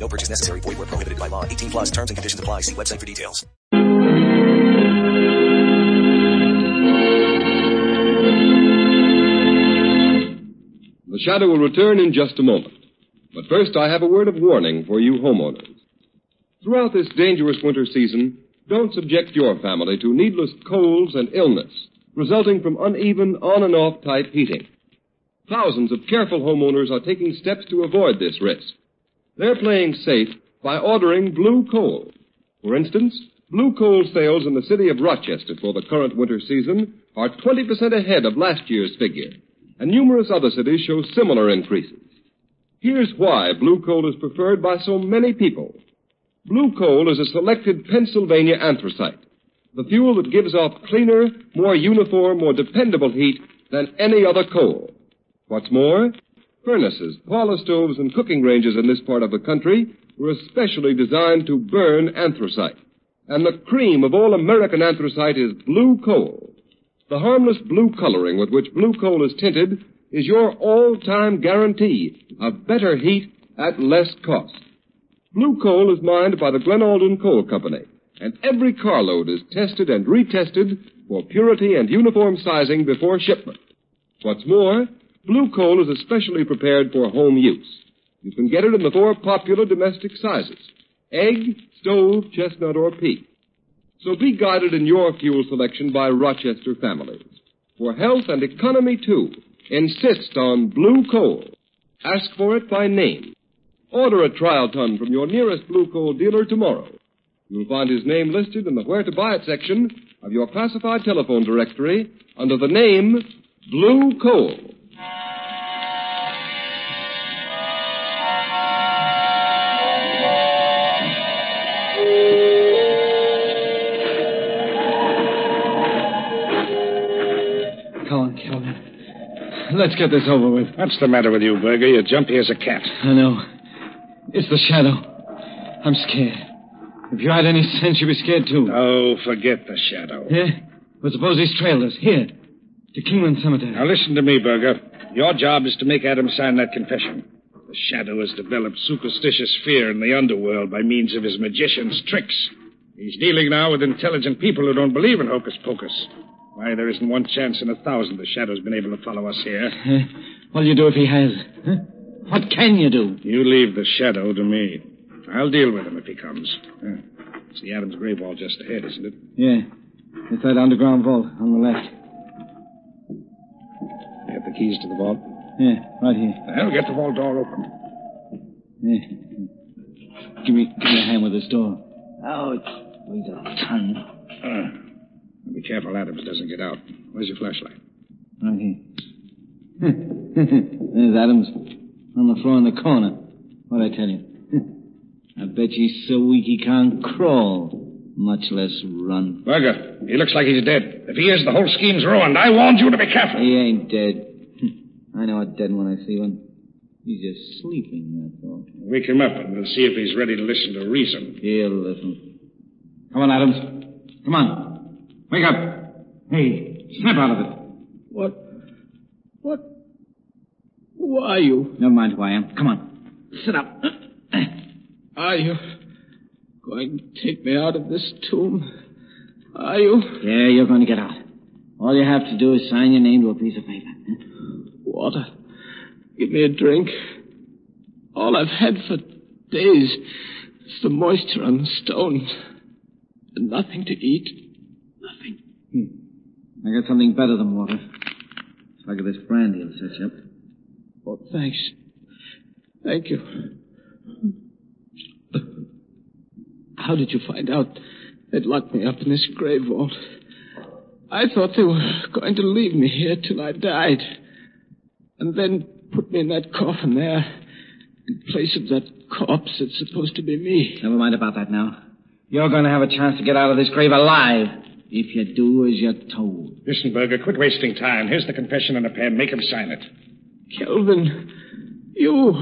No purchase necessary. Void where prohibited by law. 18 plus terms and conditions apply. See website for details. The shadow will return in just a moment. But first, I have a word of warning for you homeowners. Throughout this dangerous winter season, don't subject your family to needless colds and illness resulting from uneven on and off type heating. Thousands of careful homeowners are taking steps to avoid this risk. They're playing safe by ordering blue coal. For instance, blue coal sales in the city of Rochester for the current winter season are 20% ahead of last year's figure, and numerous other cities show similar increases. Here's why blue coal is preferred by so many people. Blue coal is a selected Pennsylvania anthracite, the fuel that gives off cleaner, more uniform, more dependable heat than any other coal. What's more, furnaces, parlor stoves, and cooking ranges in this part of the country were especially designed to burn anthracite. And the cream of all American anthracite is blue coal. The harmless blue coloring with which blue coal is tinted is your all-time guarantee of better heat at less cost. Blue coal is mined by the Glen Alden Coal Company, and every carload is tested and retested for purity and uniform sizing before shipment. What's more, blue coal is especially prepared for home use. You can get it in the four popular domestic sizes egg, stove, chestnut, or pea. So be guided in your fuel selection by Rochester families. For health and economy, too, insist on blue coal. Ask for it by name. Order a trial ton from your nearest blue coal dealer tomorrow. You'll find his name listed in the Where to Buy It section of your classified telephone directory under the name Blue Coal. Let's get this over with. What's the matter with you, Berger? You're jumpy as a cat. I know. It's the shadow. I'm scared. If you had any sense, you'd be scared too. Oh, forget the shadow. Yeah? But suppose he's trailed us. Here. To Kingland Cemetery. Now listen to me, Berger. Your job is to make Adam sign that confession. The shadow has developed superstitious fear in the underworld by means of his magician's tricks. He's dealing now with intelligent people who don't believe in hocus pocus. Why, there isn't one chance in a thousand the shadow's been able to follow us here. What'll you do if he has? Huh? What can you do? You leave the shadow to me. I'll deal with him if he comes. Uh, it's the Adams grave wall just ahead, isn't it? Yeah. It's that underground vault on the left. You have the keys to the vault? Yeah, right here. I'll get the vault door open. Yeah. Give me, give me a hand with this door. Oh, it weighs a ton. Uh, be careful Adams doesn't get out. Where's your flashlight? Right here. There's Adams on the floor in the corner. What'd I tell you? I bet he's so weak he can't crawl, much less run. Berger, he looks like he's dead. If he is, the whole scheme's ruined. I warned you to be careful. He ain't dead. I know a dead when I see one. He's just sleeping, that's all. Wake him up and we'll see if he's ready to listen to reason. He'll listen. Come on, Adams. Come on. Wake up. Hey, snap out of it. What? What? Who are you? Never mind who I am. Come on. Sit up. Are you going to take me out of this tomb? Are you? Yeah, you're going to get out. All you have to do is sign your name to a piece of paper. Water. Give me a drink. All I've had for days is the moisture on the stones. And nothing to eat. Hmm. I got something better than water. It's like this brandy will set you up. Oh, thanks. Thank you. How did you find out they'd locked me up in this grave vault? I thought they were going to leave me here till I died. And then put me in that coffin there. In place of that corpse that's supposed to be me. Never mind about that now. You're going to have a chance to get out of this grave alive if you do as you're told. Listen, Berger, quit wasting time. Here's the confession and a pen. Make him sign it. Kelvin, you.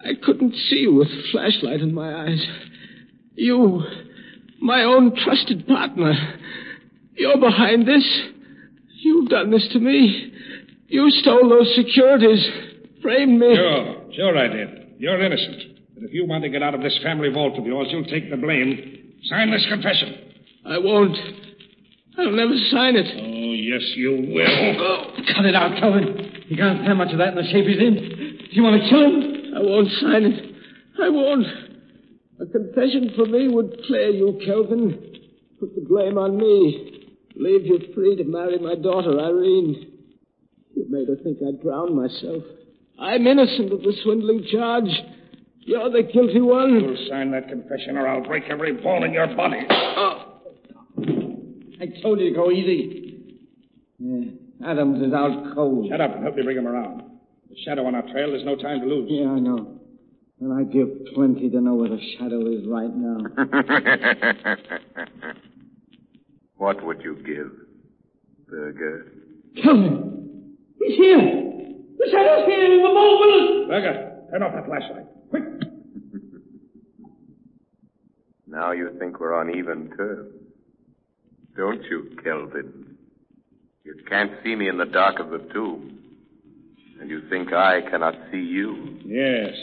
I couldn't see you with a flashlight in my eyes. You, my own trusted partner. You're behind this. You've done this to me. You stole those securities, framed me. Sure, sure I did. You're innocent. But if you want to get out of this family vault of yours, you'll take the blame. Sign this confession. I won't. I'll never sign it. Oh, yes, you will. Oh, cut it out, Kelvin. He can't stand much of that in the shape he's in. Do you want to kill him? I won't sign it. I won't. A confession from me would clear you, Kelvin. Put the blame on me. Leave you free to marry my daughter, Irene. You made her think I'd drown myself. I'm innocent of the swindling charge. You're the guilty one. You'll sign that confession or I'll break every bone in your body. Oh. I told you to go easy. Yeah, Adams is out cold. Shut up and help me bring him around. The shadow on our trail, there's no time to lose. Yeah, I know. And I give plenty to know where the shadow is right now. what would you give, Berger? Kelvin! He's here! The shadow's here in the vault with us! Berger, turn off that flashlight. Quick! now you think we're on even terms. Don't you, Kelvin? You can't see me in the dark of the tomb. And you think I cannot see you? Yes.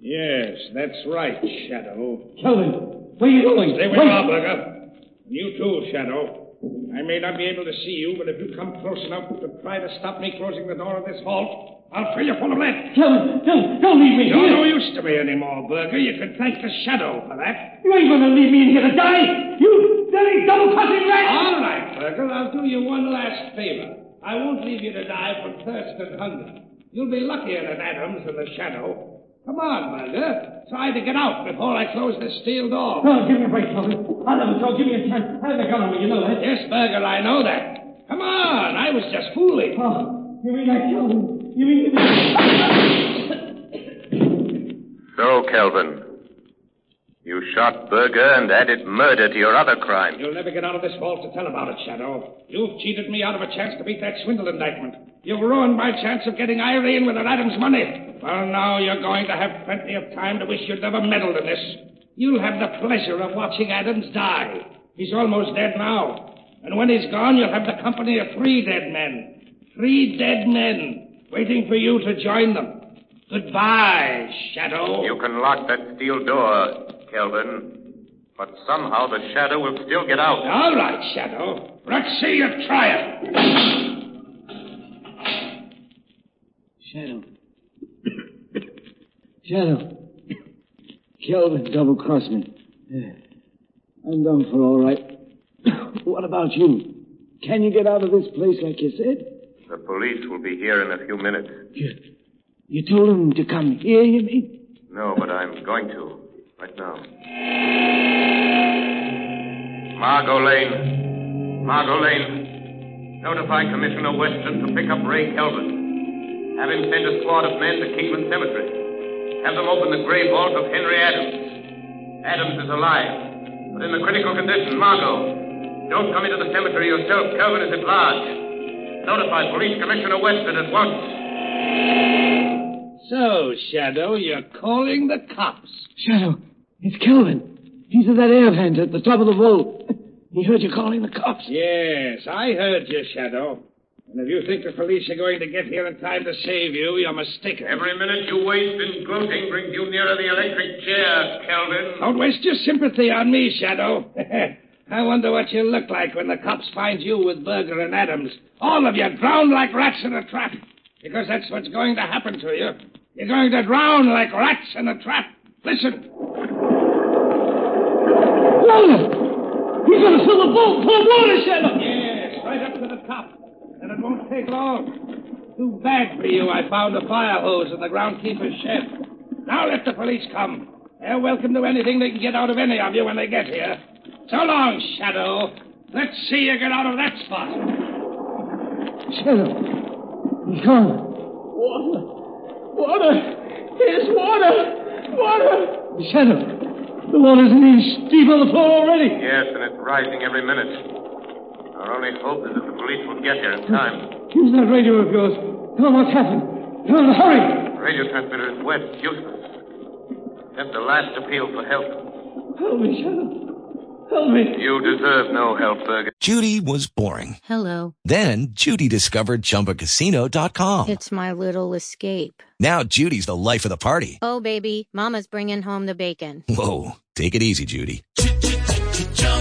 Yes, that's right, Shadow. Kelvin, where are you going? Stay with you are, Berger. You too, Shadow. I may not be able to see you, but if you come close enough to try to stop me closing the door of this vault, I'll fill you full of lead. Kelvin, don't, don't leave me here. You're here. no use to me anymore, Berger. You can thank the Shadow for that. You ain't going to leave me in here to die. You dirty double-crossing rat. All right, Berger, I'll do you one last favor. I won't leave you to die from thirst and hunger. You'll be luckier than Adams and the Shadow. Come on, Berger. Try to get out before I close this steel door. Oh, give me a break, Kelvin. I'll never tell. Give me a chance. I have a gun on me, you know that. Yes, Berger, I know that. Come on, I was just fooling. Oh, you mean I killed him? You mean... So, Kelvin, you shot Berger and added murder to your other crime. You'll never get out of this vault to tell about it, Shadow. You've cheated me out of a chance to beat that swindle indictment. You've ruined my chance of getting Irene with her Adams money. Well, now you're going to have plenty of time to wish you'd never meddled in this. You'll have the pleasure of watching Adams die. He's almost dead now. And when he's gone, you'll have the company of three dead men. Three dead men waiting for you to join them. Goodbye, Shadow. You can lock that steel door, Kelvin, but somehow the shadow will still get out. All right, Shadow. Let's see you try it. Shadow. Shadow. Kelvin double-crossed me. Yeah. I'm done for all right. what about you? Can you get out of this place like you said? The police will be here in a few minutes. You, you told them to come here, you mean? No, but I'm going to. Right now. Margot Lane. Margot Lane. Notify Commissioner Weston to pick up Ray Kelvin. Have him send a squad of men to Kingman Cemetery. Have them open the grave vault of Henry Adams. Adams is alive, but in a critical condition. Margot, don't come into the cemetery yourself. Kelvin is at large. Notify Police Commissioner Weston at once. So, Shadow, you're calling the cops. Shadow, it's Kelvin. He's at that air vent at the top of the vault. He heard you calling the cops. Yes, I heard you, Shadow. And if you think the police are going to get here in time to save you, you're mistaken. Every minute you waste in gloating brings you nearer the electric chair, Kelvin. Don't waste your sympathy on me, Shadow. I wonder what you'll look like when the cops find you with Berger and Adams. All of you drowned like rats in a trap. Because that's what's going to happen to you. You're going to drown like rats in a trap. Listen. Water! He's going to fill the vault full of water, Shadow! Yes, right up to the top. And it won't take long. Too bad for you I found a fire hose in the groundkeeper's shed. Now let the police come. They're welcome to anything they can get out of any of you when they get here. So long, Shadow. Let's see you get out of that spot. Shadow, he's gone. Water! Water! Here's water! Water! Shadow, The water's an inch deep on the floor already. Yes, and it's rising every minute. Our only hope is that the police will get here in time. Use that radio of yours. Tell them what's happened. Tell them to hurry. Radio transmitter is west, useless. Sent the last appeal for help. Help me, Shadow. Help me. You deserve no help, Fergus. Judy was boring. Hello. Then Judy discovered ChumbaCasino.com. It's my little escape. Now Judy's the life of the party. Oh, baby, Mama's bringing home the bacon. Whoa, take it easy, Judy.